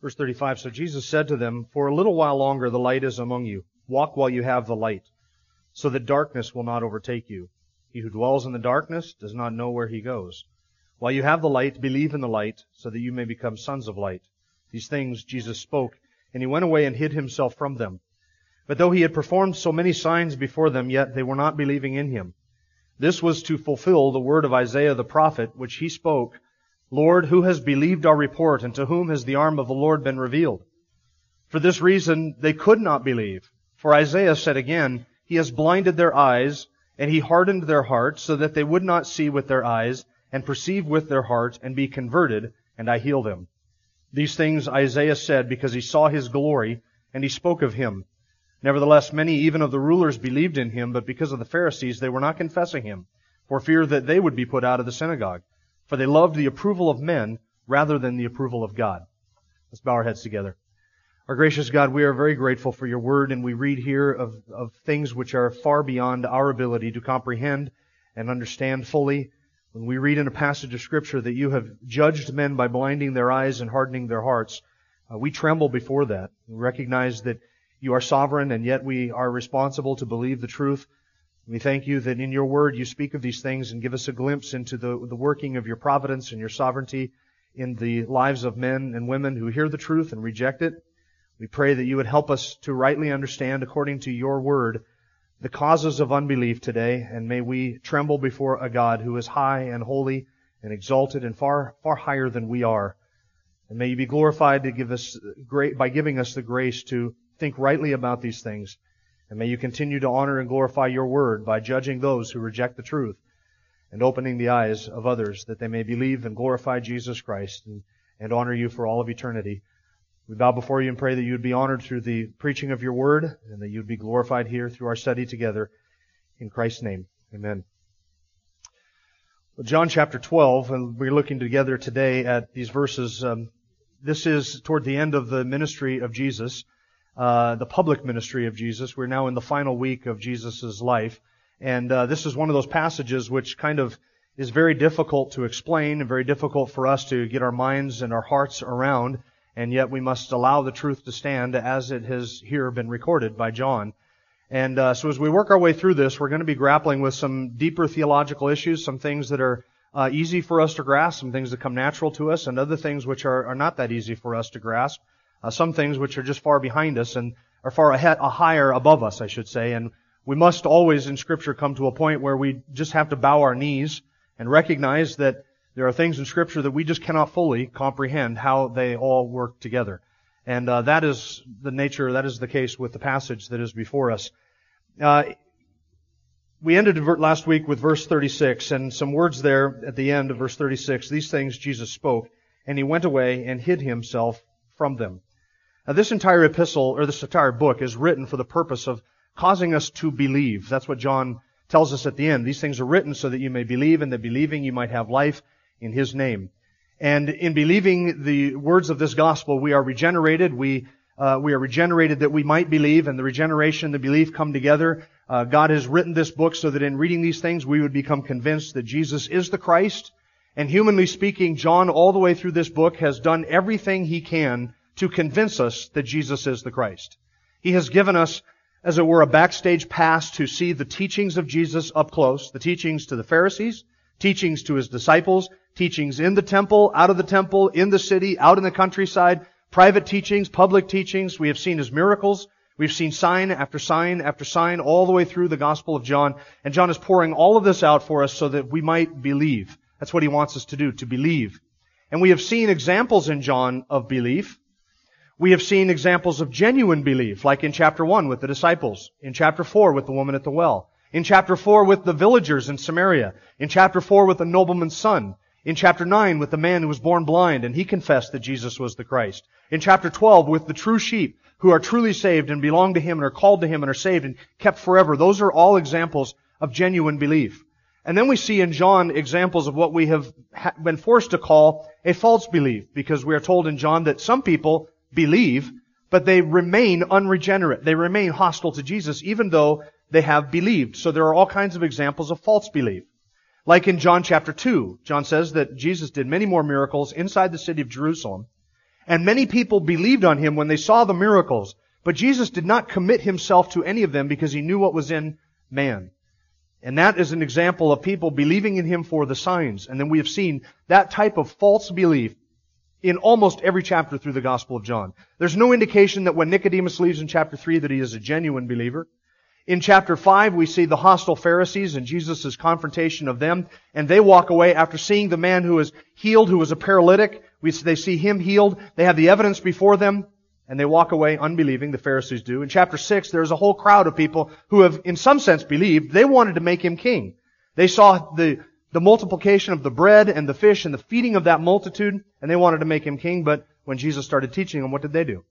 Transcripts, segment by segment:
verse 35. So Jesus said to them, For a little while longer the light is among you. Walk while you have the light, so that darkness will not overtake you. He who dwells in the darkness does not know where he goes. While you have the light, believe in the light, so that you may become sons of light. These things Jesus spoke, and he went away and hid himself from them. But though he had performed so many signs before them, yet they were not believing in him. This was to fulfill the word of Isaiah the prophet, which he spoke, Lord, who has believed our report, and to whom has the arm of the Lord been revealed? For this reason they could not believe. For Isaiah said again, He has blinded their eyes, and He hardened their hearts, so that they would not see with their eyes, and perceive with their heart, and be converted, and I heal them. These things Isaiah said because he saw His glory, and he spoke of Him. Nevertheless, many even of the rulers believed in Him, but because of the Pharisees they were not confessing Him, for fear that they would be put out of the synagogue for they loved the approval of men rather than the approval of God. Let's bow our heads together. Our gracious God, we are very grateful for your word, and we read here of, of things which are far beyond our ability to comprehend and understand fully. When we read in a passage of Scripture that you have judged men by blinding their eyes and hardening their hearts, uh, we tremble before that. We recognize that you are sovereign, and yet we are responsible to believe the truth we thank you that in your word you speak of these things and give us a glimpse into the, the working of your providence and your sovereignty in the lives of men and women who hear the truth and reject it. We pray that you would help us to rightly understand according to your word the causes of unbelief today, and may we tremble before a God who is high and holy and exalted and far, far higher than we are. And may you be glorified to give us great, by giving us the grace to think rightly about these things and may you continue to honor and glorify your word by judging those who reject the truth and opening the eyes of others that they may believe and glorify Jesus Christ and, and honor you for all of eternity. We bow before you and pray that you would be honored through the preaching of your word and that you would be glorified here through our study together. In Christ's name, amen. Well, John chapter 12, and we're looking together today at these verses. Um, this is toward the end of the ministry of Jesus uh, the public ministry of Jesus. We're now in the final week of Jesus' life. And uh, this is one of those passages which kind of is very difficult to explain and very difficult for us to get our minds and our hearts around. And yet we must allow the truth to stand as it has here been recorded by John. And uh, so as we work our way through this, we're going to be grappling with some deeper theological issues, some things that are uh, easy for us to grasp, some things that come natural to us, and other things which are, are not that easy for us to grasp uh, some things which are just far behind us and are far ahead, uh, higher above us, I should say. And we must always in Scripture come to a point where we just have to bow our knees and recognize that there are things in Scripture that we just cannot fully comprehend how they all work together. And uh, that is the nature, that is the case with the passage that is before us. Uh, we ended last week with verse 36 and some words there at the end of verse 36. These things Jesus spoke, and he went away and hid himself from them. Now, this entire epistle, or this entire book, is written for the purpose of causing us to believe. That's what John tells us at the end. These things are written so that you may believe, and that believing you might have life in His name. And in believing the words of this gospel, we are regenerated. We uh, we are regenerated that we might believe, and the regeneration and the belief come together. Uh, God has written this book so that in reading these things, we would become convinced that Jesus is the Christ. And humanly speaking, John, all the way through this book, has done everything he can to convince us that Jesus is the Christ. He has given us, as it were, a backstage pass to see the teachings of Jesus up close, the teachings to the Pharisees, teachings to his disciples, teachings in the temple, out of the temple, in the city, out in the countryside, private teachings, public teachings. We have seen his miracles. We've seen sign after sign after sign all the way through the Gospel of John. And John is pouring all of this out for us so that we might believe. That's what he wants us to do, to believe. And we have seen examples in John of belief. We have seen examples of genuine belief, like in chapter 1 with the disciples, in chapter 4 with the woman at the well, in chapter 4 with the villagers in Samaria, in chapter 4 with the nobleman's son, In chapter 9 with the man who was born blind and he confessed that Jesus was the Christ. In chapter 12 with the true sheep who are truly saved and belong to him and are called to him and are saved and kept forever. Those are all examples of genuine belief. And then we see in John examples of what we have been forced to call a false belief because we are told in John that some people believe, but they remain unregenerate. They remain hostile to Jesus even though they have believed. So there are all kinds of examples of false belief. Like in John chapter 2, John says that Jesus did many more miracles inside the city of Jerusalem. And many people believed on him when they saw the miracles. But Jesus did not commit himself to any of them because he knew what was in man. And that is an example of people believing in him for the signs. And then we have seen that type of false belief in almost every chapter through the Gospel of John. There's no indication that when Nicodemus leaves in chapter 3 that he is a genuine believer. In chapter 5, we see the hostile Pharisees and Jesus' confrontation of them, and they walk away after seeing the man who is healed, who was a paralytic. We, they see him healed. They have the evidence before them, and they walk away unbelieving, the Pharisees do. In chapter 6, there's a whole crowd of people who have, in some sense, believed. They wanted to make him king. They saw the, the multiplication of the bread and the fish and the feeding of that multitude, and they wanted to make him king, but when Jesus started teaching them, what did they do?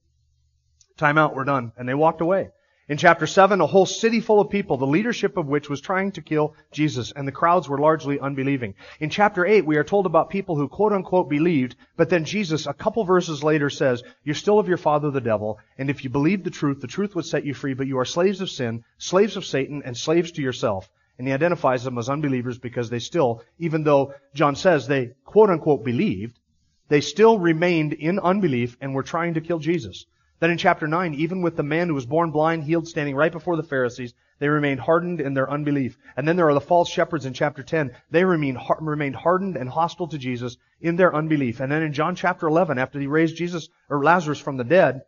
Time out, we're done. And they walked away. In chapter 7, a whole city full of people, the leadership of which was trying to kill Jesus, and the crowds were largely unbelieving. In chapter 8, we are told about people who quote unquote believed, but then Jesus, a couple verses later, says, You're still of your father the devil, and if you believed the truth, the truth would set you free, but you are slaves of sin, slaves of Satan, and slaves to yourself. And he identifies them as unbelievers because they still, even though John says they quote unquote believed, they still remained in unbelief and were trying to kill Jesus. Then in chapter 9, even with the man who was born blind, healed, standing right before the Pharisees, they remained hardened in their unbelief. And then there are the false shepherds in chapter 10. They remained, remained hardened and hostile to Jesus in their unbelief. And then in John chapter 11, after he raised Jesus, or Lazarus from the dead,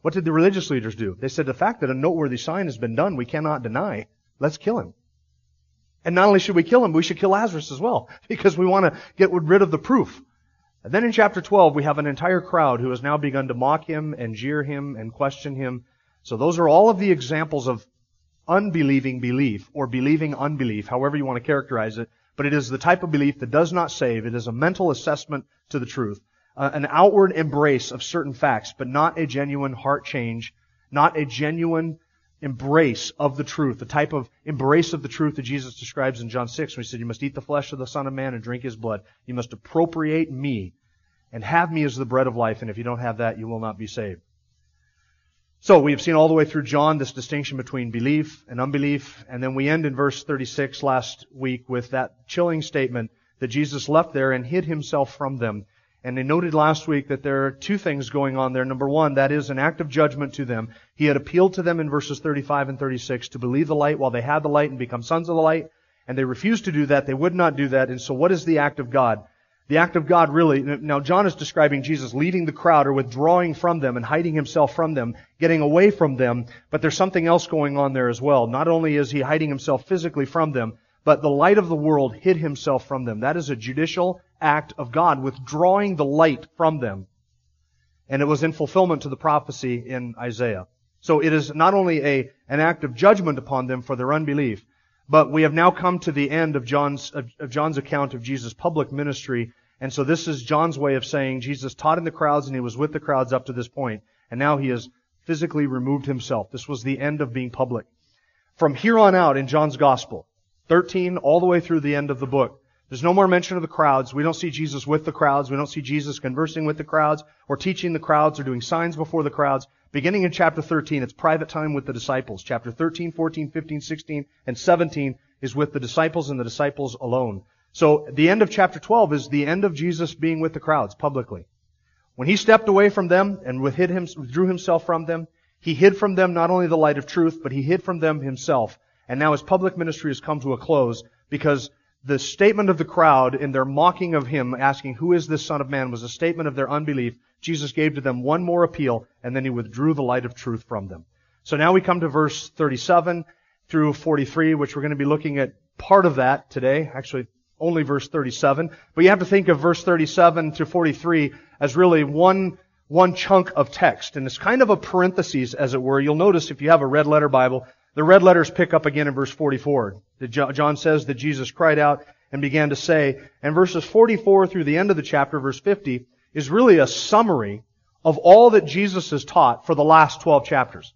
what did the religious leaders do? They said, the fact that a noteworthy sign has been done, we cannot deny. Let's kill him. And not only should we kill him, we should kill Lazarus as well, because we want to get rid of the proof. And then in chapter 12, we have an entire crowd who has now begun to mock him and jeer him and question him. So those are all of the examples of unbelieving belief or believing unbelief, however you want to characterize it. But it is the type of belief that does not save. It is a mental assessment to the truth. Uh, an outward embrace of certain facts, but not a genuine heart change, not a genuine embrace of the truth, the type of embrace of the truth that Jesus describes in John 6 when he said, You must eat the flesh of the Son of Man and drink his blood. You must appropriate me and have me as the bread of life, and if you don't have that, you will not be saved. So we have seen all the way through John this distinction between belief and unbelief, and then we end in verse 36 last week with that chilling statement that Jesus left there and hid himself from them and they noted last week that there are two things going on there. Number one, that is an act of judgment to them. He had appealed to them in verses 35 and 36 to believe the light while they had the light and become sons of the light. And they refused to do that. They would not do that. And so what is the act of God? The act of God really, now John is describing Jesus leaving the crowd or withdrawing from them and hiding himself from them, getting away from them, but there's something else going on there as well. Not only is he hiding himself physically from them, but the light of the world hid himself from them. That is a judicial act of God, withdrawing the light from them. And it was in fulfillment to the prophecy in Isaiah. So it is not only a, an act of judgment upon them for their unbelief, but we have now come to the end of John's, of, of John's account of Jesus' public ministry. And so this is John's way of saying Jesus taught in the crowds and he was with the crowds up to this point, And now he has physically removed himself. This was the end of being public. From here on out in John's gospel, 13 all the way through the end of the book, there's no more mention of the crowds. We don't see Jesus with the crowds. We don't see Jesus conversing with the crowds or teaching the crowds or doing signs before the crowds. Beginning in chapter 13, it's private time with the disciples. Chapter 13, 14, 15, 16, and 17 is with the disciples and the disciples alone. So the end of chapter 12 is the end of Jesus being with the crowds publicly. When he stepped away from them and withdrew himself from them, he hid from them not only the light of truth, but he hid from them himself. And now his public ministry has come to a close because the statement of the crowd in their mocking of him, asking, Who is this Son of Man? was a statement of their unbelief. Jesus gave to them one more appeal, and then he withdrew the light of truth from them. So now we come to verse 37 through 43, which we're going to be looking at part of that today. Actually, only verse 37. But you have to think of verse 37 to 43 as really one, one chunk of text. And it's kind of a parenthesis, as it were. You'll notice if you have a red letter Bible, the red letters pick up again in verse 44. John says that Jesus cried out and began to say, and verses 44 through the end of the chapter, verse 50, is really a summary of all that Jesus has taught for the last 12 chapters.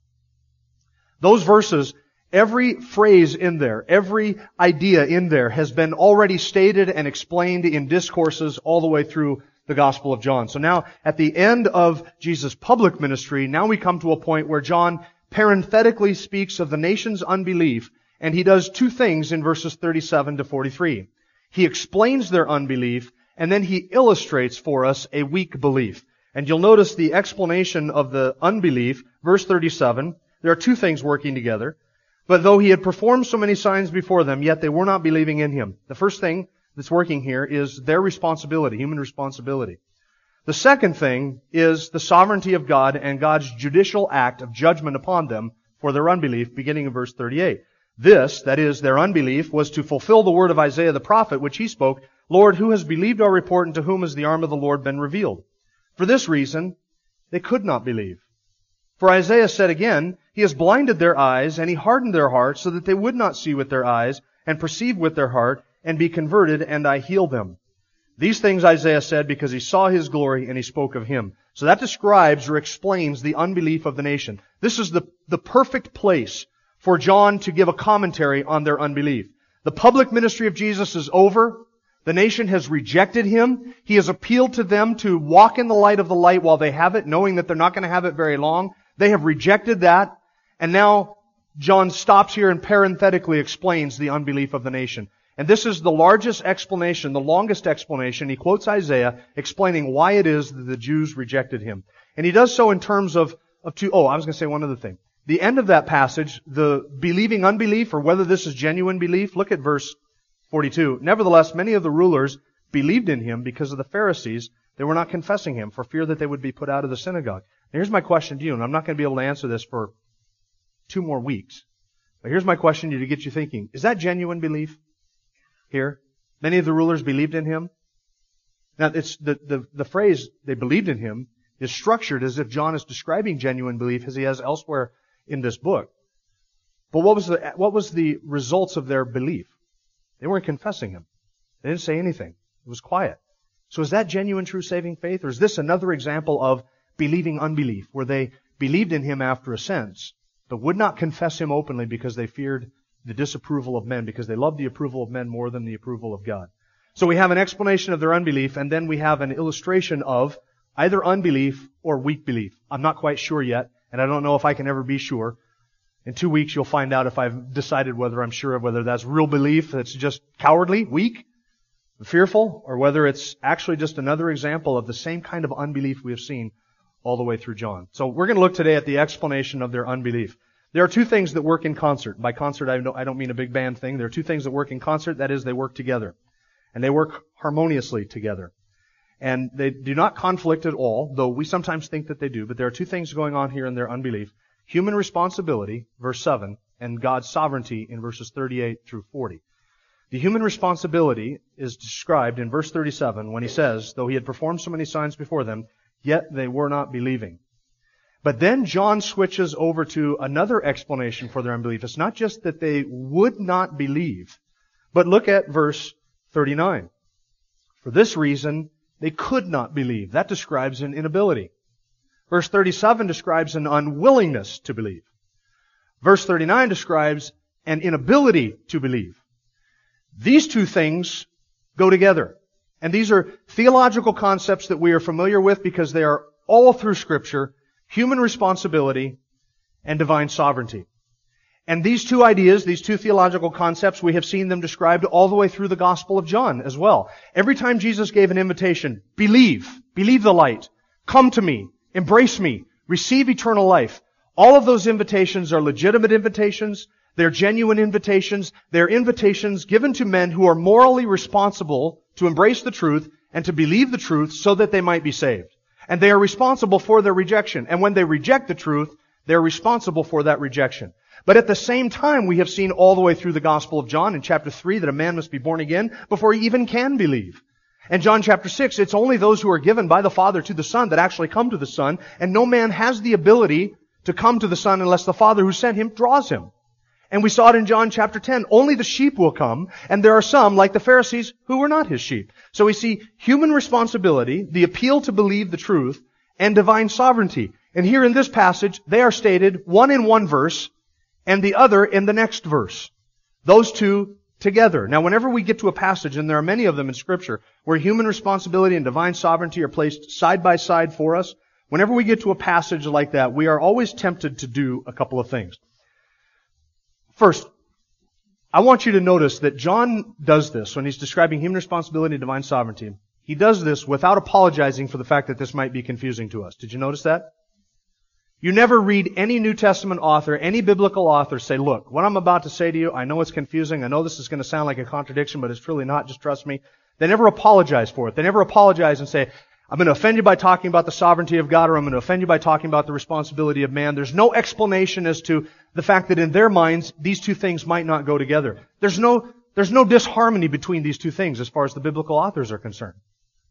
Those verses, every phrase in there, every idea in there has been already stated and explained in discourses all the way through the Gospel of John. So now, at the end of Jesus' public ministry, now we come to a point where John parenthetically speaks of the nation's unbelief, and he does two things in verses 37 to 43. He explains their unbelief, and then he illustrates for us a weak belief. And you'll notice the explanation of the unbelief, verse 37. There are two things working together. But though he had performed so many signs before them, yet they were not believing in him. The first thing that's working here is their responsibility, human responsibility. The second thing is the sovereignty of God and God's judicial act of judgment upon them for their unbelief, beginning in verse 38. This, that is, their unbelief, was to fulfill the word of Isaiah the prophet, which he spoke, Lord, who has believed our report and to whom has the arm of the Lord been revealed? For this reason, they could not believe. For Isaiah said again, He has blinded their eyes and He hardened their hearts so that they would not see with their eyes and perceive with their heart and be converted and I heal them. These things Isaiah said because he saw his glory and he spoke of him. So that describes or explains the unbelief of the nation. This is the, the perfect place for John to give a commentary on their unbelief. The public ministry of Jesus is over. The nation has rejected him. He has appealed to them to walk in the light of the light while they have it, knowing that they're not going to have it very long. They have rejected that. And now John stops here and parenthetically explains the unbelief of the nation. And this is the largest explanation, the longest explanation. He quotes Isaiah explaining why it is that the Jews rejected him. And he does so in terms of, of two, oh, I was going to say one other thing. The end of that passage, the believing unbelief, or whether this is genuine belief, look at verse 42. Nevertheless, many of the rulers believed in him because of the Pharisees. They were not confessing him for fear that they would be put out of the synagogue. Now here's my question to you, and I'm not going to be able to answer this for two more weeks. But here's my question to you to get you thinking. Is that genuine belief here? Many of the rulers believed in him. Now, it's the, the, the phrase they believed in him is structured as if John is describing genuine belief as he has elsewhere in this book. But what was the, what was the results of their belief? They weren't confessing him. They didn't say anything. It was quiet. So is that genuine true saving faith? Or is this another example of believing unbelief, where they believed in him after a sense, but would not confess him openly because they feared the disapproval of men, because they love the approval of men more than the approval of God? So we have an explanation of their unbelief, and then we have an illustration of either unbelief or weak belief. I'm not quite sure yet, and I don't know if I can ever be sure. In two weeks, you'll find out if I've decided whether I'm sure of whether that's real belief that's just cowardly, weak, fearful, or whether it's actually just another example of the same kind of unbelief we have seen all the way through John. So we're going to look today at the explanation of their unbelief. There are two things that work in concert. By concert, I don't, I don't mean a big band thing. There are two things that work in concert. That is, they work together. And they work harmoniously together. And they do not conflict at all, though we sometimes think that they do. But there are two things going on here in their unbelief human responsibility, verse 7, and God's sovereignty in verses 38 through 40. The human responsibility is described in verse 37 when he says, though he had performed so many signs before them, yet they were not believing. But then John switches over to another explanation for their unbelief. It's not just that they would not believe, but look at verse 39. For this reason, they could not believe. That describes an inability. Verse 37 describes an unwillingness to believe. Verse 39 describes an inability to believe. These two things go together. And these are theological concepts that we are familiar with because they are all through scripture, human responsibility and divine sovereignty. And these two ideas, these two theological concepts, we have seen them described all the way through the Gospel of John as well. Every time Jesus gave an invitation, believe, believe the light, come to me, Embrace me. Receive eternal life. All of those invitations are legitimate invitations. They're genuine invitations. They're invitations given to men who are morally responsible to embrace the truth and to believe the truth so that they might be saved. And they are responsible for their rejection. And when they reject the truth, they're responsible for that rejection. But at the same time, we have seen all the way through the Gospel of John in chapter 3 that a man must be born again before he even can believe. And John chapter 6, it's only those who are given by the Father to the Son that actually come to the Son, and no man has the ability to come to the Son unless the Father who sent him draws him. And we saw it in John chapter 10. Only the sheep will come, and there are some, like the Pharisees, who were not his sheep. So we see human responsibility, the appeal to believe the truth, and divine sovereignty. And here in this passage, they are stated, one in one verse, and the other in the next verse. Those two together. Now, whenever we get to a passage, and there are many of them in Scripture, where human responsibility and divine sovereignty are placed side by side for us, whenever we get to a passage like that, we are always tempted to do a couple of things. First, I want you to notice that John does this when he's describing human responsibility and divine sovereignty. He does this without apologizing for the fact that this might be confusing to us. Did you notice that? You never read any New Testament author, any biblical author say, look, what I'm about to say to you, I know it's confusing. I know this is going to sound like a contradiction, but it's truly not. Just trust me. They never apologize for it. They never apologize and say, I'm going to offend you by talking about the sovereignty of God or I'm going to offend you by talking about the responsibility of man. There's no explanation as to the fact that in their minds, these two things might not go together. There's no, there's no disharmony between these two things as far as the biblical authors are concerned.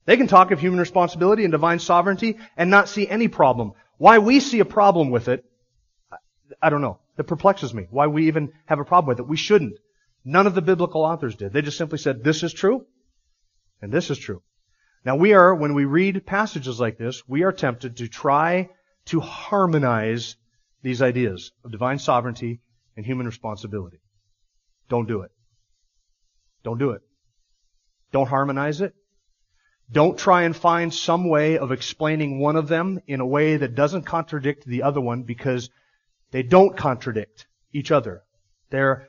They can talk of human responsibility and divine sovereignty and not see any problem. Why we see a problem with it, I don't know. It perplexes me. Why we even have a problem with it. We shouldn't. None of the biblical authors did. They just simply said, this is true, and this is true. Now we are, when we read passages like this, we are tempted to try to harmonize these ideas of divine sovereignty and human responsibility. Don't do it. Don't do it. Don't harmonize it. Don't try and find some way of explaining one of them in a way that doesn't contradict the other one because they don't contradict each other. They're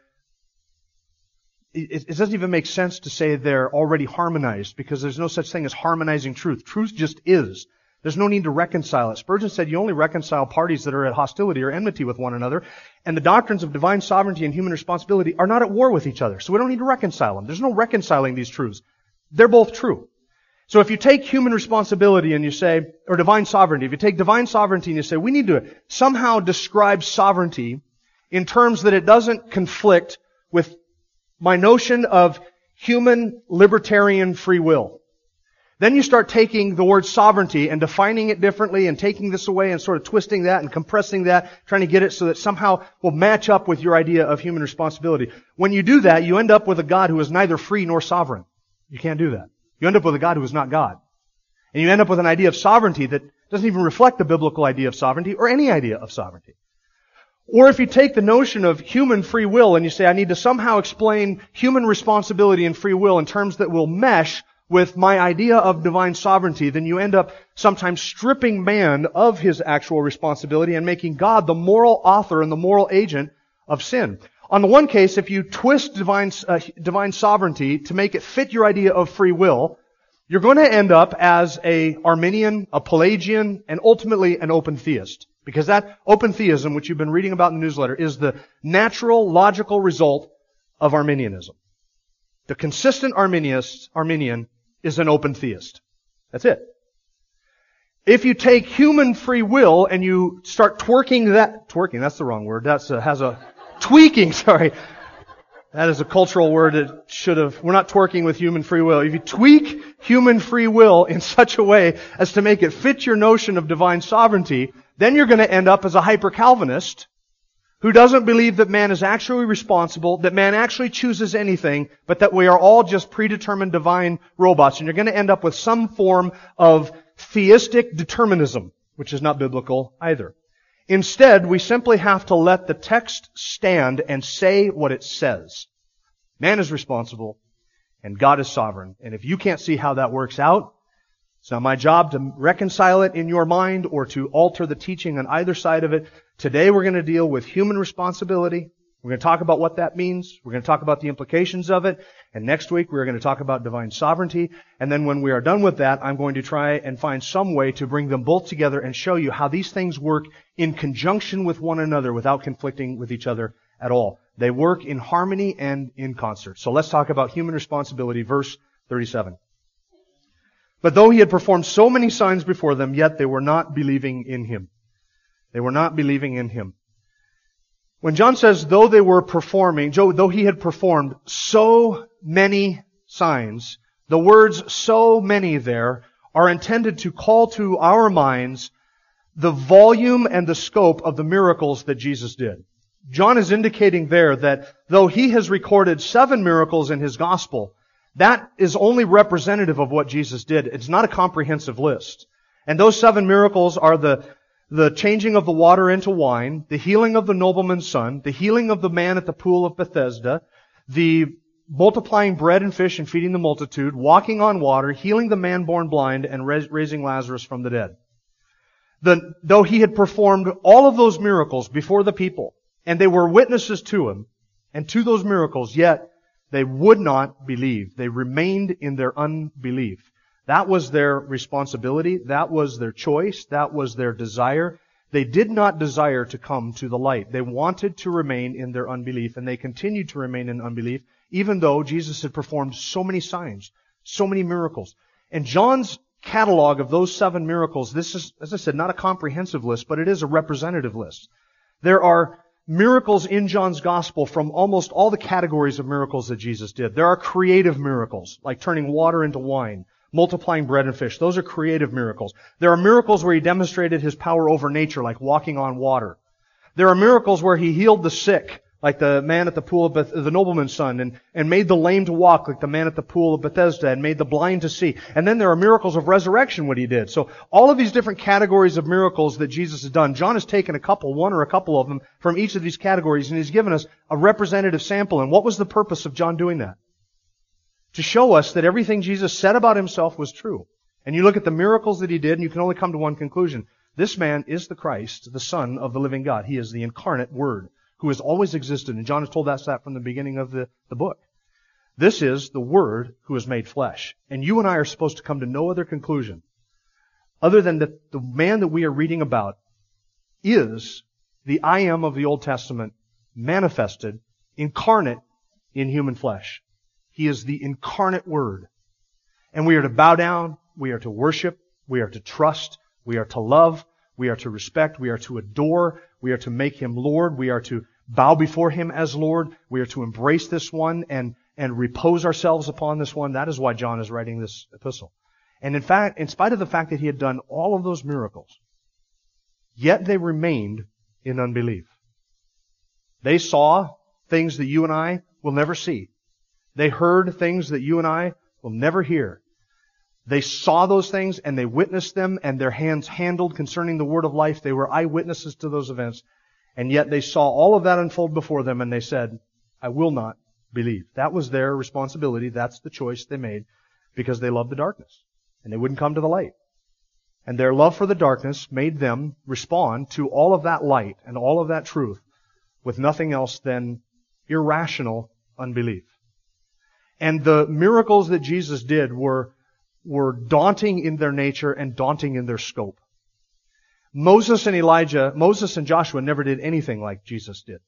it, it doesn't even make sense to say they're already harmonized because there's no such thing as harmonizing truth. Truth just is. There's no need to reconcile it. Spurgeon said you only reconcile parties that are at hostility or enmity with one another, and the doctrines of divine sovereignty and human responsibility are not at war with each other. So we don't need to reconcile them. There's no reconciling these truths. They're both true. So if you take human responsibility and you say, or divine sovereignty, if you take divine sovereignty and you say, we need to somehow describe sovereignty in terms that it doesn't conflict with my notion of human libertarian free will. Then you start taking the word sovereignty and defining it differently and taking this away and sort of twisting that and compressing that, trying to get it so that somehow will match up with your idea of human responsibility. When you do that, you end up with a God who is neither free nor sovereign. You can't do that. You end up with a God who is not God. And you end up with an idea of sovereignty that doesn't even reflect the biblical idea of sovereignty or any idea of sovereignty. Or if you take the notion of human free will and you say, I need to somehow explain human responsibility and free will in terms that will mesh with my idea of divine sovereignty, then you end up sometimes stripping man of his actual responsibility and making God the moral author and the moral agent of sin. On the one case, if you twist divine, uh, divine sovereignty to make it fit your idea of free will, you're going to end up as a Arminian, a Pelagian, and ultimately an open theist. Because that open theism, which you've been reading about in the newsletter, is the natural, logical result of Arminianism. The consistent Arminianist, Arminian is an open theist. That's it. If you take human free will and you start twerking that, twerking, that's the wrong word, that's a, has a, tweaking, sorry. That is a cultural word that should have, we're not twerking with human free will. If you tweak human free will in such a way as to make it fit your notion of divine sovereignty, then you're going to end up as a hyper-Calvinist who doesn't believe that man is actually responsible, that man actually chooses anything, but that we are all just predetermined divine robots. And you're going to end up with some form of theistic determinism, which is not biblical either. Instead, we simply have to let the text stand and say what it says. Man is responsible, and God is sovereign. And if you can't see how that works out, it's not my job to reconcile it in your mind or to alter the teaching on either side of it. Today we're going to deal with human responsibility. We're going to talk about what that means. We're going to talk about the implications of it. And next week we're going to talk about divine sovereignty. And then when we are done with that, I'm going to try and find some way to bring them both together and show you how these things work in conjunction with one another without conflicting with each other at all. They work in harmony and in concert. So let's talk about human responsibility, verse 37. But though he had performed so many signs before them, yet they were not believing in him. They were not believing in him. When John says, though they were performing, though he had performed so many signs, the words so many there are intended to call to our minds the volume and the scope of the miracles that Jesus did. John is indicating there that though he has recorded seven miracles in his gospel, that is only representative of what Jesus did. It's not a comprehensive list. And those seven miracles are the, the changing of the water into wine, the healing of the nobleman's son, the healing of the man at the pool of Bethesda, the multiplying bread and fish and feeding the multitude, walking on water, healing the man born blind, and raising Lazarus from the dead. The, though he had performed all of those miracles before the people, and they were witnesses to him and to those miracles, yet they would not believe. They remained in their unbelief. That was their responsibility. That was their choice. That was their desire. They did not desire to come to the light. They wanted to remain in their unbelief, and they continued to remain in unbelief, even though Jesus had performed so many signs, so many miracles. And John's catalog of those seven miracles, this is, as I said, not a comprehensive list, but it is a representative list. There are miracles in John's gospel from almost all the categories of miracles that Jesus did. There are creative miracles, like turning water into wine, multiplying bread and fish. Those are creative miracles. There are miracles where he demonstrated his power over nature, like walking on water. There are miracles where he healed the sick, like the man at the pool of Beth- the nobleman's son, and, and made the lame to walk, like the man at the pool of Bethesda, and made the blind to see. And then there are miracles of resurrection, what he did. So all of these different categories of miracles that Jesus has done, John has taken a couple, one or a couple of them, from each of these categories, and he's given us a representative sample. And what was the purpose of John doing that? To show us that everything Jesus said about himself was true. And you look at the miracles that he did, and you can only come to one conclusion. This man is the Christ, the Son of the living God. He is the incarnate Word who has always existed. And John has told us that from the beginning of the, the book. This is the Word who is made flesh. And you and I are supposed to come to no other conclusion other than that the man that we are reading about is the I am of the Old Testament manifested, incarnate in human flesh. He is the incarnate Word. And we are to bow down, we are to worship, we are to trust, we are to love, we are to respect, we are to adore, we are to make him Lord. We are to bow before him as Lord. We are to embrace this one and, and repose ourselves upon this one. That is why John is writing this epistle. And in fact, in spite of the fact that he had done all of those miracles, yet they remained in unbelief. They saw things that you and I will never see. They heard things that you and I will never hear. They saw those things and they witnessed them and their hands handled concerning the word of life. They were eyewitnesses to those events. And yet they saw all of that unfold before them and they said, I will not believe. That was their responsibility. That's the choice they made because they loved the darkness and they wouldn't come to the light. And their love for the darkness made them respond to all of that light and all of that truth with nothing else than irrational unbelief. And the miracles that Jesus did were were daunting in their nature and daunting in their scope. Moses and Elijah, Moses and Joshua never did anything like Jesus did.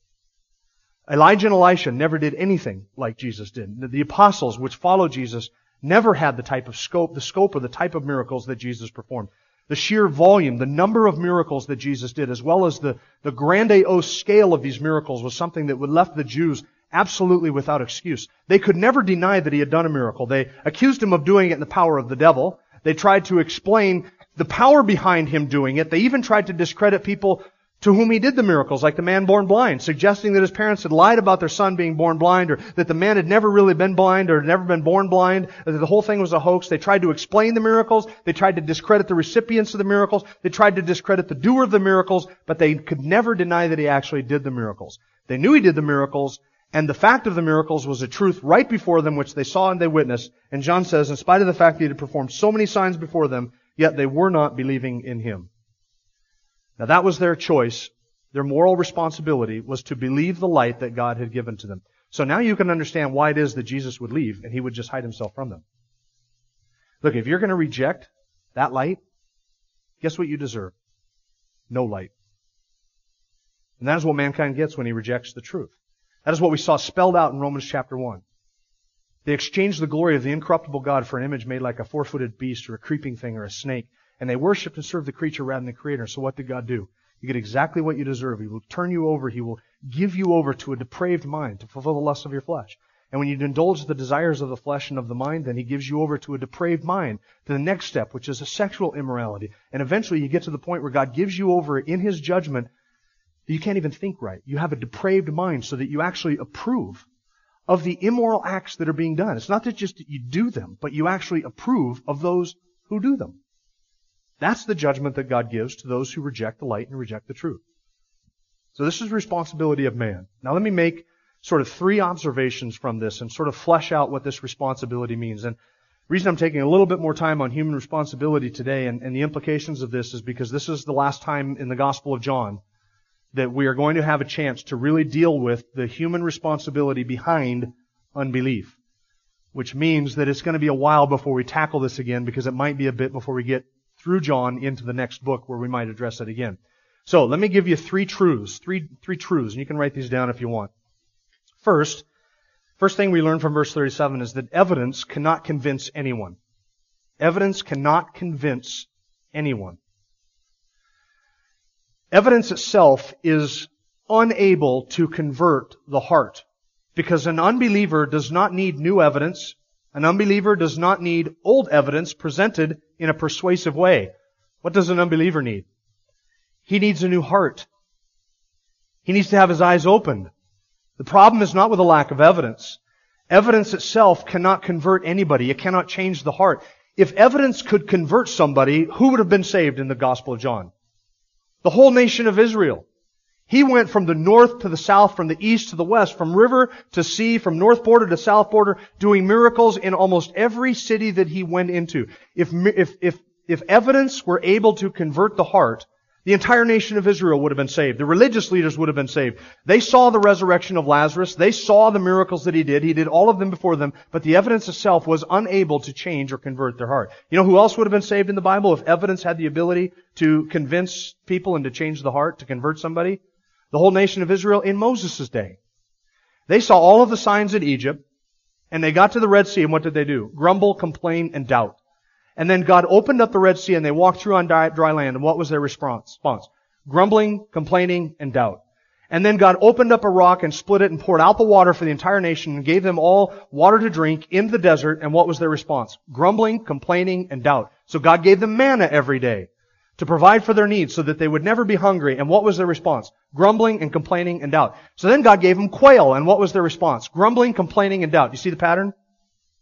Elijah and Elisha never did anything like Jesus did. The apostles, which followed Jesus, never had the type of scope, the scope or the type of miracles that Jesus performed. The sheer volume, the number of miracles that Jesus did, as well as the, the grandiose scale of these miracles was something that would left the Jews absolutely without excuse. They could never deny that he had done a miracle. They accused him of doing it in the power of the devil. They tried to explain the power behind him doing it. They even tried to discredit people to whom he did the miracles, like the man born blind, suggesting that his parents had lied about their son being born blind, or that the man had never really been blind, or had never been born blind, that the whole thing was a hoax. They tried to explain the miracles. They tried to discredit the recipients of the miracles. They tried to discredit the doer of the miracles, but they could never deny that he actually did the miracles. They knew he did the miracles, and the fact of the miracles was a truth right before them, which they saw and they witnessed. And John says, in spite of the fact that he had performed so many signs before them, yet they were not believing in him. Now that was their choice. Their moral responsibility was to believe the light that God had given to them. So now you can understand why it is that Jesus would leave and he would just hide himself from them. Look, if you're going to reject that light, guess what you deserve? No light. And that is what mankind gets when he rejects the truth. That is what we saw spelled out in Romans chapter 1. They exchanged the glory of the incorruptible God for an image made like a four-footed beast or a creeping thing or a snake. And they worshiped and served the creature rather than the creator. So what did God do? You get exactly what you deserve. He will turn you over. He will give you over to a depraved mind to fulfill the lusts of your flesh. And when you indulge the desires of the flesh and of the mind, then he gives you over to a depraved mind to the next step, which is a sexual immorality. And eventually you get to the point where God gives you over in his judgment You can't even think right. You have a depraved mind so that you actually approve of the immoral acts that are being done. It's not that just that you do them, but you actually approve of those who do them. That's the judgment that God gives to those who reject the light and reject the truth. So this is responsibility of man. Now let me make sort of three observations from this and sort of flesh out what this responsibility means. And the reason I'm taking a little bit more time on human responsibility today and, and the implications of this is because this is the last time in the Gospel of John that we are going to have a chance to really deal with the human responsibility behind unbelief. Which means that it's going to be a while before we tackle this again because it might be a bit before we get through John into the next book where we might address it again. So let me give you three truths, three, three truths, and you can write these down if you want. First, first thing we learn from verse 37 is that evidence cannot convince anyone. Evidence cannot convince anyone. Evidence itself is unable to convert the heart because an unbeliever does not need new evidence. An unbeliever does not need old evidence presented in a persuasive way. What does an unbeliever need? He needs a new heart. He needs to have his eyes opened. The problem is not with a lack of evidence. Evidence itself cannot convert anybody. It cannot change the heart. If evidence could convert somebody, who would have been saved in the Gospel of John? The whole nation of Israel. He went from the north to the south, from the east to the west, from river to sea, from north border to south border, doing miracles in almost every city that he went into. If, if, if, if evidence were able to convert the heart, the entire nation of Israel would have been saved. The religious leaders would have been saved. They saw the resurrection of Lazarus. They saw the miracles that he did. He did all of them before them, but the evidence itself was unable to change or convert their heart. You know who else would have been saved in the Bible if evidence had the ability to convince people and to change the heart, to convert somebody? The whole nation of Israel in Moses' day. They saw all of the signs in Egypt, and they got to the Red Sea, and what did they do? Grumble, complain, and doubt. And then God opened up the Red Sea and they walked through on dry land. And what was their response? Grumbling, complaining, and doubt. And then God opened up a rock and split it and poured out the water for the entire nation and gave them all water to drink in the desert. And what was their response? Grumbling, complaining, and doubt. So God gave them manna every day to provide for their needs so that they would never be hungry. And what was their response? Grumbling and complaining and doubt. So then God gave them quail. And what was their response? Grumbling, complaining, and doubt. You see the pattern?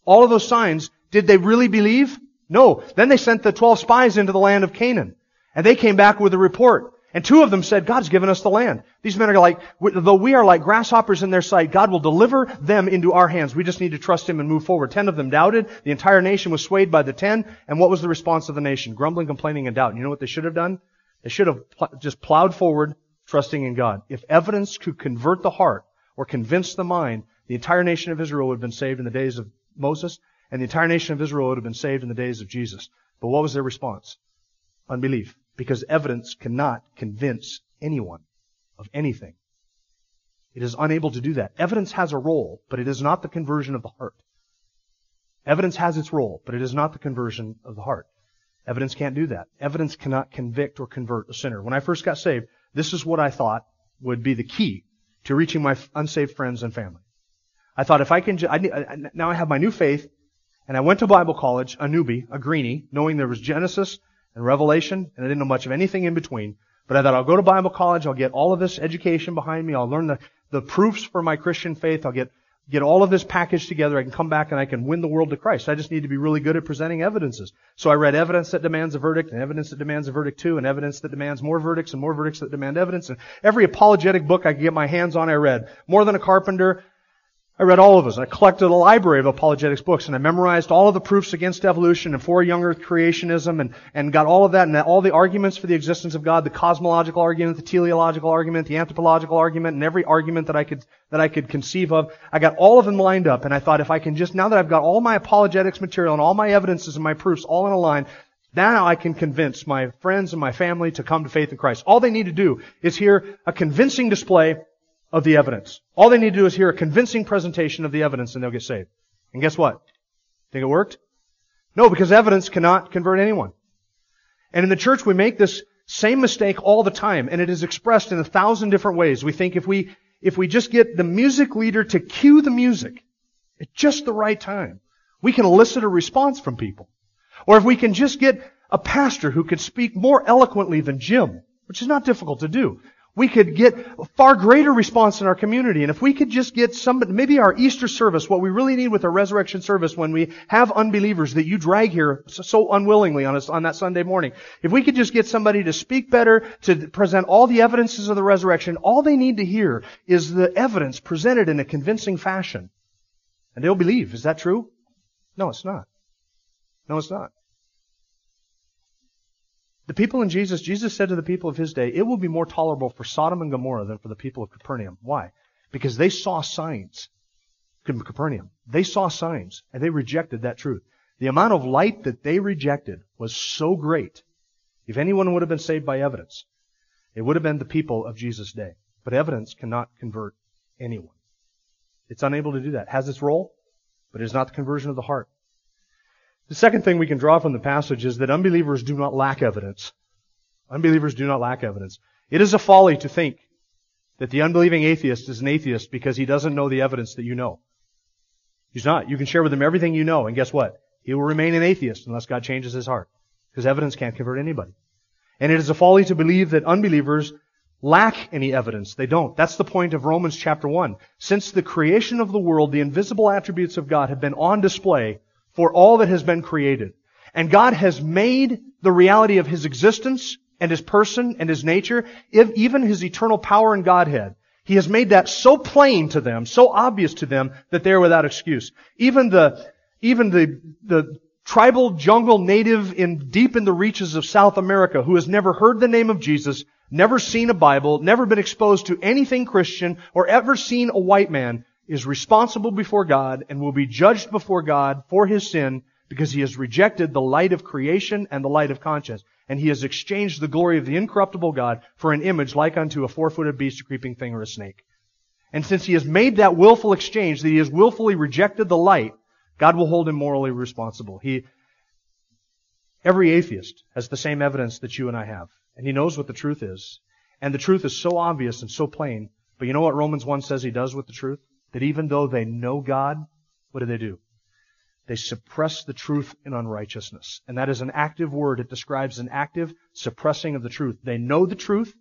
All of those signs, did they really believe? No. Then they sent the 12 spies into the land of Canaan. And they came back with a report. And two of them said, God's given us the land. These men are like, though we are like grasshoppers in their sight, God will deliver them into our hands. We just need to trust Him and move forward. Ten of them doubted. The entire nation was swayed by the ten. And what was the response of the nation? Grumbling, complaining, and doubt. And you know what they should have done? They should have just plowed forward, trusting in God. If evidence could convert the heart or convince the mind, the entire nation of Israel would have been saved in the days of Moses and the entire nation of Israel would have been saved in the days of Jesus. But what was their response? Unbelief. Because evidence cannot convince anyone of anything. It is unable to do that. Evidence has a role, but it is not the conversion of the heart. Evidence has its role, but it is not the conversion of the heart. Evidence can't do that. Evidence cannot convict or convert a sinner. When I first got saved, this is what I thought would be the key to reaching my unsaved friends and family. I thought if I can, I, now I have my new faith, and I went to Bible college, a newbie, a greenie, knowing there was Genesis and Revelation, and I didn't know much of anything in between. But I thought I'll go to Bible college, I'll get all of this education behind me, I'll learn the, the proofs for my Christian faith, I'll get, get all of this packaged together, I can come back and I can win the world to Christ. I just need to be really good at presenting evidences. So I read evidence that demands a verdict, and evidence that demands a verdict too, and evidence that demands more verdicts, and more verdicts that demand evidence, and every apologetic book I could get my hands on I read. More than a carpenter, I read all of those. I collected a library of apologetics books and I memorized all of the proofs against evolution and for young earth creationism and, and got all of that and all the arguments for the existence of God, the cosmological argument, the teleological argument, the anthropological argument, and every argument that I could, that I could conceive of. I got all of them lined up and I thought if I can just, now that I've got all my apologetics material and all my evidences and my proofs all in a line, now I can convince my friends and my family to come to faith in Christ. All they need to do is hear a convincing display of the evidence. All they need to do is hear a convincing presentation of the evidence and they'll get saved. And guess what? Think it worked? No, because evidence cannot convert anyone. And in the church we make this same mistake all the time and it is expressed in a thousand different ways. We think if we, if we just get the music leader to cue the music at just the right time, we can elicit a response from people. Or if we can just get a pastor who could speak more eloquently than Jim, which is not difficult to do, we could get a far greater response in our community. And if we could just get somebody, maybe our Easter service, what we really need with our resurrection service when we have unbelievers that you drag here so unwillingly on, us, on that Sunday morning, if we could just get somebody to speak better, to present all the evidences of the resurrection, all they need to hear is the evidence presented in a convincing fashion. And they'll believe. Is that true? No, it's not. No, it's not. The people in Jesus, Jesus said to the people of his day, it will be more tolerable for Sodom and Gomorrah than for the people of Capernaum. Why? Because they saw signs. Capernaum. They saw signs and they rejected that truth. The amount of light that they rejected was so great. If anyone would have been saved by evidence, it would have been the people of Jesus' day. But evidence cannot convert anyone. It's unable to do that. It has its role, but it is not the conversion of the heart. The second thing we can draw from the passage is that unbelievers do not lack evidence. Unbelievers do not lack evidence. It is a folly to think that the unbelieving atheist is an atheist because he doesn't know the evidence that you know. He's not. You can share with him everything you know, and guess what? He will remain an atheist unless God changes his heart. Because evidence can't convert anybody. And it is a folly to believe that unbelievers lack any evidence. They don't. That's the point of Romans chapter 1. Since the creation of the world, the invisible attributes of God have been on display for all that has been created. And God has made the reality of His existence and His person and His nature, even His eternal power and Godhead. He has made that so plain to them, so obvious to them, that they are without excuse. Even the, even the, the tribal jungle native in deep in the reaches of South America who has never heard the name of Jesus, never seen a Bible, never been exposed to anything Christian, or ever seen a white man, is responsible before God and will be judged before God for his sin because he has rejected the light of creation and the light of conscience. And he has exchanged the glory of the incorruptible God for an image like unto a four-footed beast, a creeping thing, or a snake. And since he has made that willful exchange, that he has willfully rejected the light, God will hold him morally responsible. He, every atheist has the same evidence that you and I have. And he knows what the truth is. And the truth is so obvious and so plain. But you know what Romans 1 says he does with the truth? That even though they know God, what do they do? They suppress the truth in unrighteousness. And that is an active word. It describes an active suppressing of the truth. They know the truth,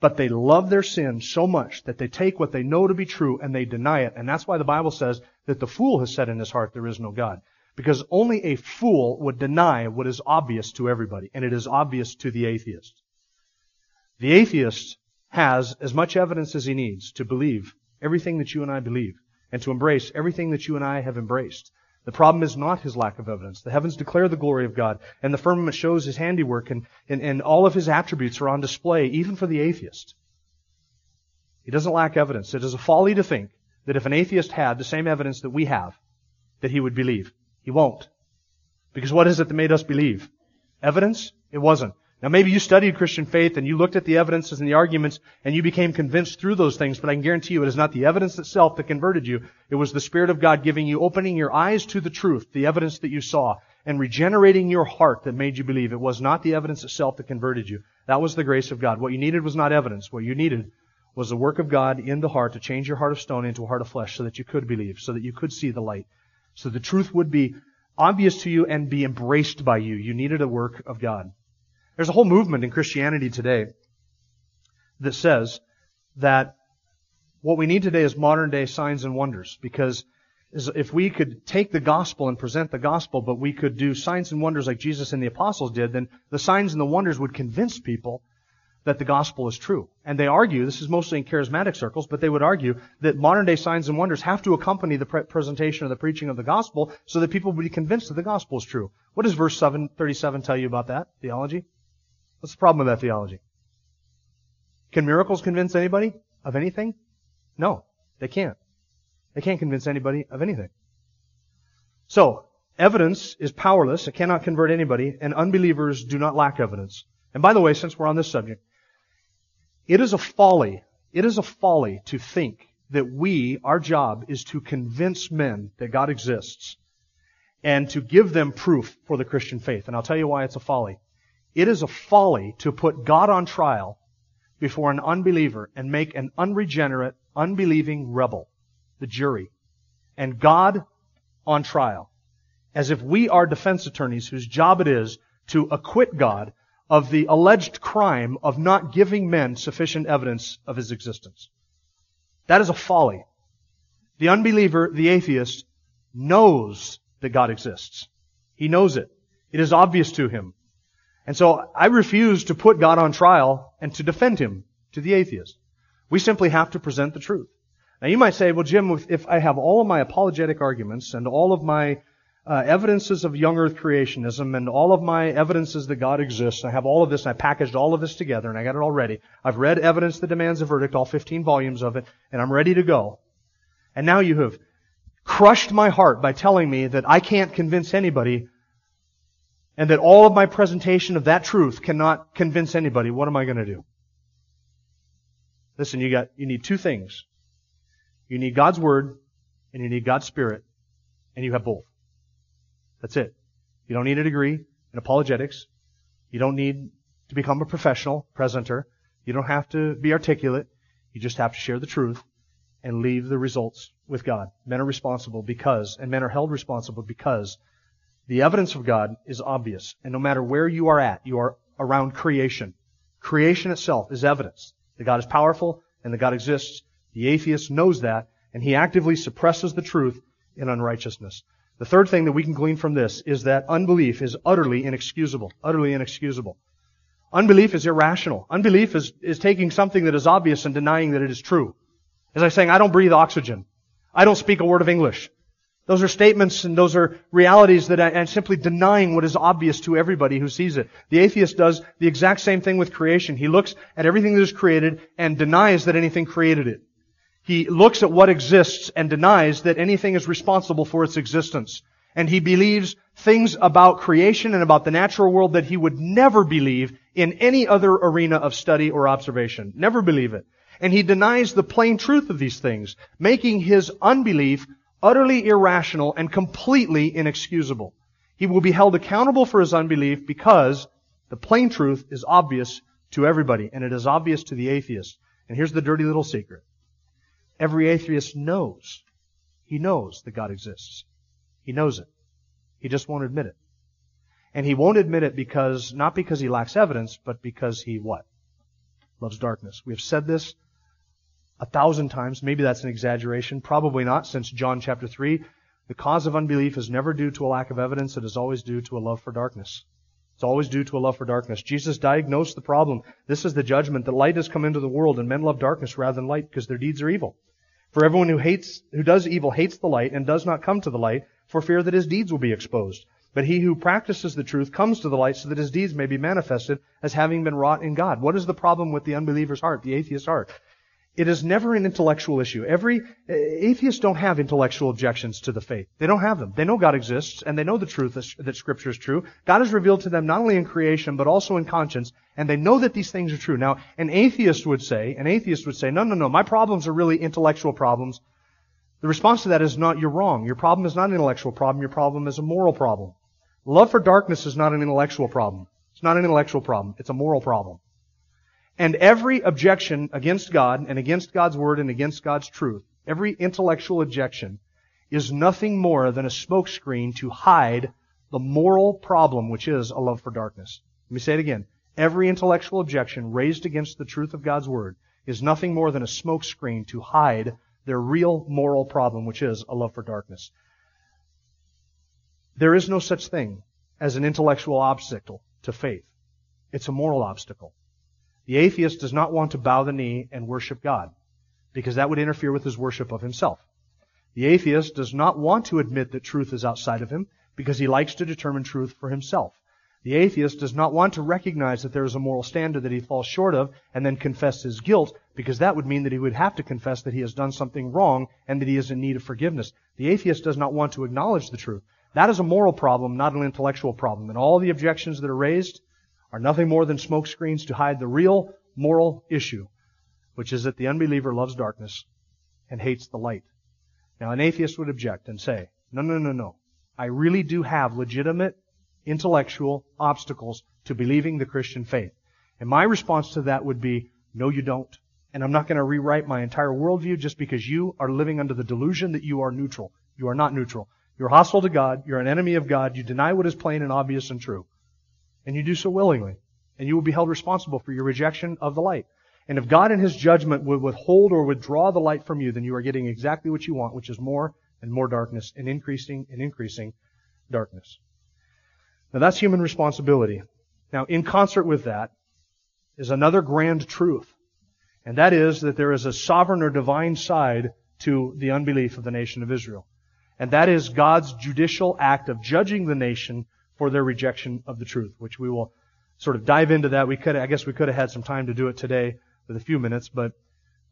but they love their sin so much that they take what they know to be true and they deny it. And that's why the Bible says that the fool has said in his heart, there is no God. Because only a fool would deny what is obvious to everybody, and it is obvious to the atheist. The atheist has as much evidence as he needs to believe everything that you and I believe and to embrace everything that you and I have embraced. The problem is not his lack of evidence. The heavens declare the glory of God, and the firmament shows his handiwork, and, and, and all of his attributes are on display, even for the atheist. He doesn't lack evidence. It is a folly to think that if an atheist had the same evidence that we have, that he would believe. He won't. Because what is it that made us believe? Evidence? It wasn't. Now maybe you studied Christian faith and you looked at the evidences and the arguments and you became convinced through those things, but I can guarantee you it is not the evidence itself that converted you. It was the Spirit of God giving you, opening your eyes to the truth, the evidence that you saw, and regenerating your heart that made you believe. It was not the evidence itself that converted you. That was the grace of God. What you needed was not evidence. What you needed was the work of God in the heart to change your heart of stone into a heart of flesh so that you could believe, so that you could see the light. So the truth would be obvious to you and be embraced by you. You needed a work of God. There's a whole movement in Christianity today that says that what we need today is modern day signs and wonders because if we could take the gospel and present the gospel, but we could do signs and wonders like Jesus and the apostles did, then the signs and the wonders would convince people that the gospel is true. And they argue, this is mostly in charismatic circles, but they would argue that modern day signs and wonders have to accompany the pre- presentation or the preaching of the gospel so that people would be convinced that the gospel is true. What does verse 7, 37 tell you about that theology? What's the problem with that theology? Can miracles convince anybody of anything? No, they can't. They can't convince anybody of anything. So, evidence is powerless. It cannot convert anybody, and unbelievers do not lack evidence. And by the way, since we're on this subject, it is a folly, it is a folly to think that we, our job is to convince men that God exists and to give them proof for the Christian faith. And I'll tell you why it's a folly. It is a folly to put God on trial before an unbeliever and make an unregenerate, unbelieving rebel the jury and God on trial as if we are defense attorneys whose job it is to acquit God of the alleged crime of not giving men sufficient evidence of his existence. That is a folly. The unbeliever, the atheist, knows that God exists. He knows it. It is obvious to him. And so I refuse to put God on trial and to defend him to the atheist. We simply have to present the truth. Now you might say, well Jim, if I have all of my apologetic arguments and all of my uh, evidences of young earth creationism and all of my evidences that God exists, I have all of this and I packaged all of this together and I got it all ready. I've read Evidence That Demands a Verdict, all 15 volumes of it, and I'm ready to go. And now you have crushed my heart by telling me that I can't convince anybody and that all of my presentation of that truth cannot convince anybody, what am I going to do? Listen, you got, you need two things. You need God's Word and you need God's Spirit and you have both. That's it. You don't need a degree in apologetics. You don't need to become a professional presenter. You don't have to be articulate. You just have to share the truth and leave the results with God. Men are responsible because, and men are held responsible because the evidence of God is obvious. And no matter where you are at, you are around creation. Creation itself is evidence that God is powerful and that God exists. The atheist knows that, and he actively suppresses the truth in unrighteousness. The third thing that we can glean from this is that unbelief is utterly inexcusable. Utterly inexcusable. Unbelief is irrational. Unbelief is, is taking something that is obvious and denying that it is true. As I saying, I don't breathe oxygen. I don't speak a word of English. Those are statements and those are realities that uh, I'm simply denying what is obvious to everybody who sees it. The atheist does the exact same thing with creation. He looks at everything that is created and denies that anything created it. He looks at what exists and denies that anything is responsible for its existence. And he believes things about creation and about the natural world that he would never believe in any other arena of study or observation. Never believe it. And he denies the plain truth of these things, making his unbelief utterly irrational and completely inexcusable. He will be held accountable for his unbelief because the plain truth is obvious to everybody, and it is obvious to the atheist. And here's the dirty little secret. Every atheist knows. He knows that God exists. He knows it. He just won't admit it. And he won't admit it because, not because he lacks evidence, but because he what? Loves darkness. We have said this a thousand times. Maybe that's an exaggeration. Probably not, since John chapter 3. The cause of unbelief is never due to a lack of evidence. It is always due to a love for darkness. It's always due to a love for darkness. Jesus diagnosed the problem. This is the judgment that light has come into the world and men love darkness rather than light because their deeds are evil. For everyone who hates, who does evil hates the light and does not come to the light for fear that his deeds will be exposed. But he who practices the truth comes to the light so that his deeds may be manifested as having been wrought in God. What is the problem with the unbeliever's heart, the atheist's heart? It is never an intellectual issue. Every eh, atheists don't have intellectual objections to the faith. They don't have them. They know God exists and they know the truth that Scripture is true. God is revealed to them not only in creation but also in conscience, and they know that these things are true. Now, an atheist would say, an atheist would say, no, no, no, my problems are really intellectual problems. The response to that is not, you're wrong. Your problem is not an intellectual problem. Your problem is a moral problem. Love for darkness is not an intellectual problem. It's not an intellectual problem. It's a moral problem. And every objection against God and against God's Word and against God's truth, every intellectual objection, is nothing more than a smokescreen to hide the moral problem which is a love for darkness. Let me say it again. Every intellectual objection raised against the truth of God's Word is nothing more than a smokescreen to hide their real moral problem, which is a love for darkness. There is no such thing as an intellectual obstacle to faith. It's a moral obstacle. The atheist does not want to bow the knee and worship God because that would interfere with his worship of himself. The atheist does not want to admit that truth is outside of him because he likes to determine truth for himself. The atheist does not want to recognize that there is a moral standard that he falls short of and then confess his guilt because that would mean that he would have to confess that he has done something wrong and that he is in need of forgiveness. The atheist does not want to acknowledge the truth. That is a moral problem, not an intellectual problem. And all the objections that are raised are nothing more than smokescreens to hide the real moral issue, which is that the unbeliever loves darkness and hates the light. Now, an atheist would object and say, no, no, no, no. I really do have legitimate intellectual obstacles to believing the Christian faith. And my response to that would be, no, you don't. And I'm not going to rewrite my entire worldview just because you are living under the delusion that you are neutral. You are not neutral. You're hostile to God. You're an enemy of God. You deny what is plain and obvious and true. And you do so willingly. and you will be held responsible for your rejection of the light. And if God in His judgment would withhold or withdraw the light from you, then you are getting exactly what you want, which is more and more darkness and increasing and increasing darkness. Now that's human responsibility. Now in concert with that is another grand truth. And that is that there is a sovereign or divine side to the unbelief of the nation of Israel. And that is God's judicial act of judging the nation for their rejection of the truth, which we will sort of dive into that. We could, I guess we could have had some time to do it today with a few minutes, but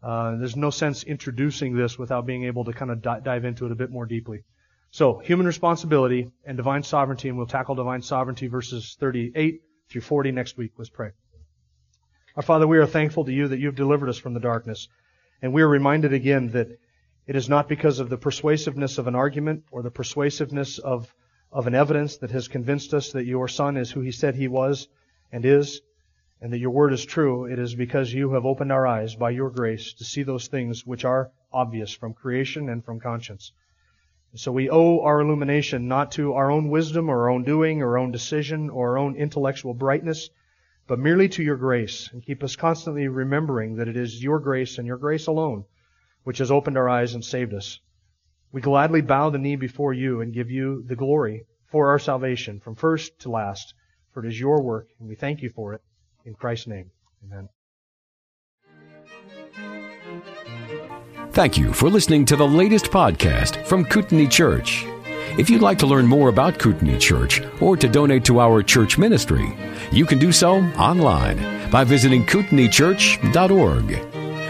uh, there's no sense introducing this without being able to kind of di- dive into it a bit more deeply. So, human responsibility and divine sovereignty, and we'll tackle divine sovereignty verses 38 through 40 next week. Let's pray. Our Father, we are thankful to you that you've delivered us from the darkness. And we are reminded again that it is not because of the persuasiveness of an argument or the persuasiveness of, of an evidence that has convinced us that your Son is who he said he was and is, and that your word is true, it is because you have opened our eyes by your grace to see those things which are obvious from creation and from conscience. So we owe our illumination not to our own wisdom or our own doing or our own decision or our own intellectual brightness, but merely to your grace and keep us constantly remembering that it is your grace and your grace alone which has opened our eyes and saved us. We gladly bow the knee before you and give you the glory for our salvation from first to last, for it is your work and we thank you for it. In Christ's name, amen. Thank you for listening to the latest podcast from Kootenai Church. If you'd like to learn more about Kootenai Church or to donate to our church ministry, you can do so online by visiting kootenaichurch.org.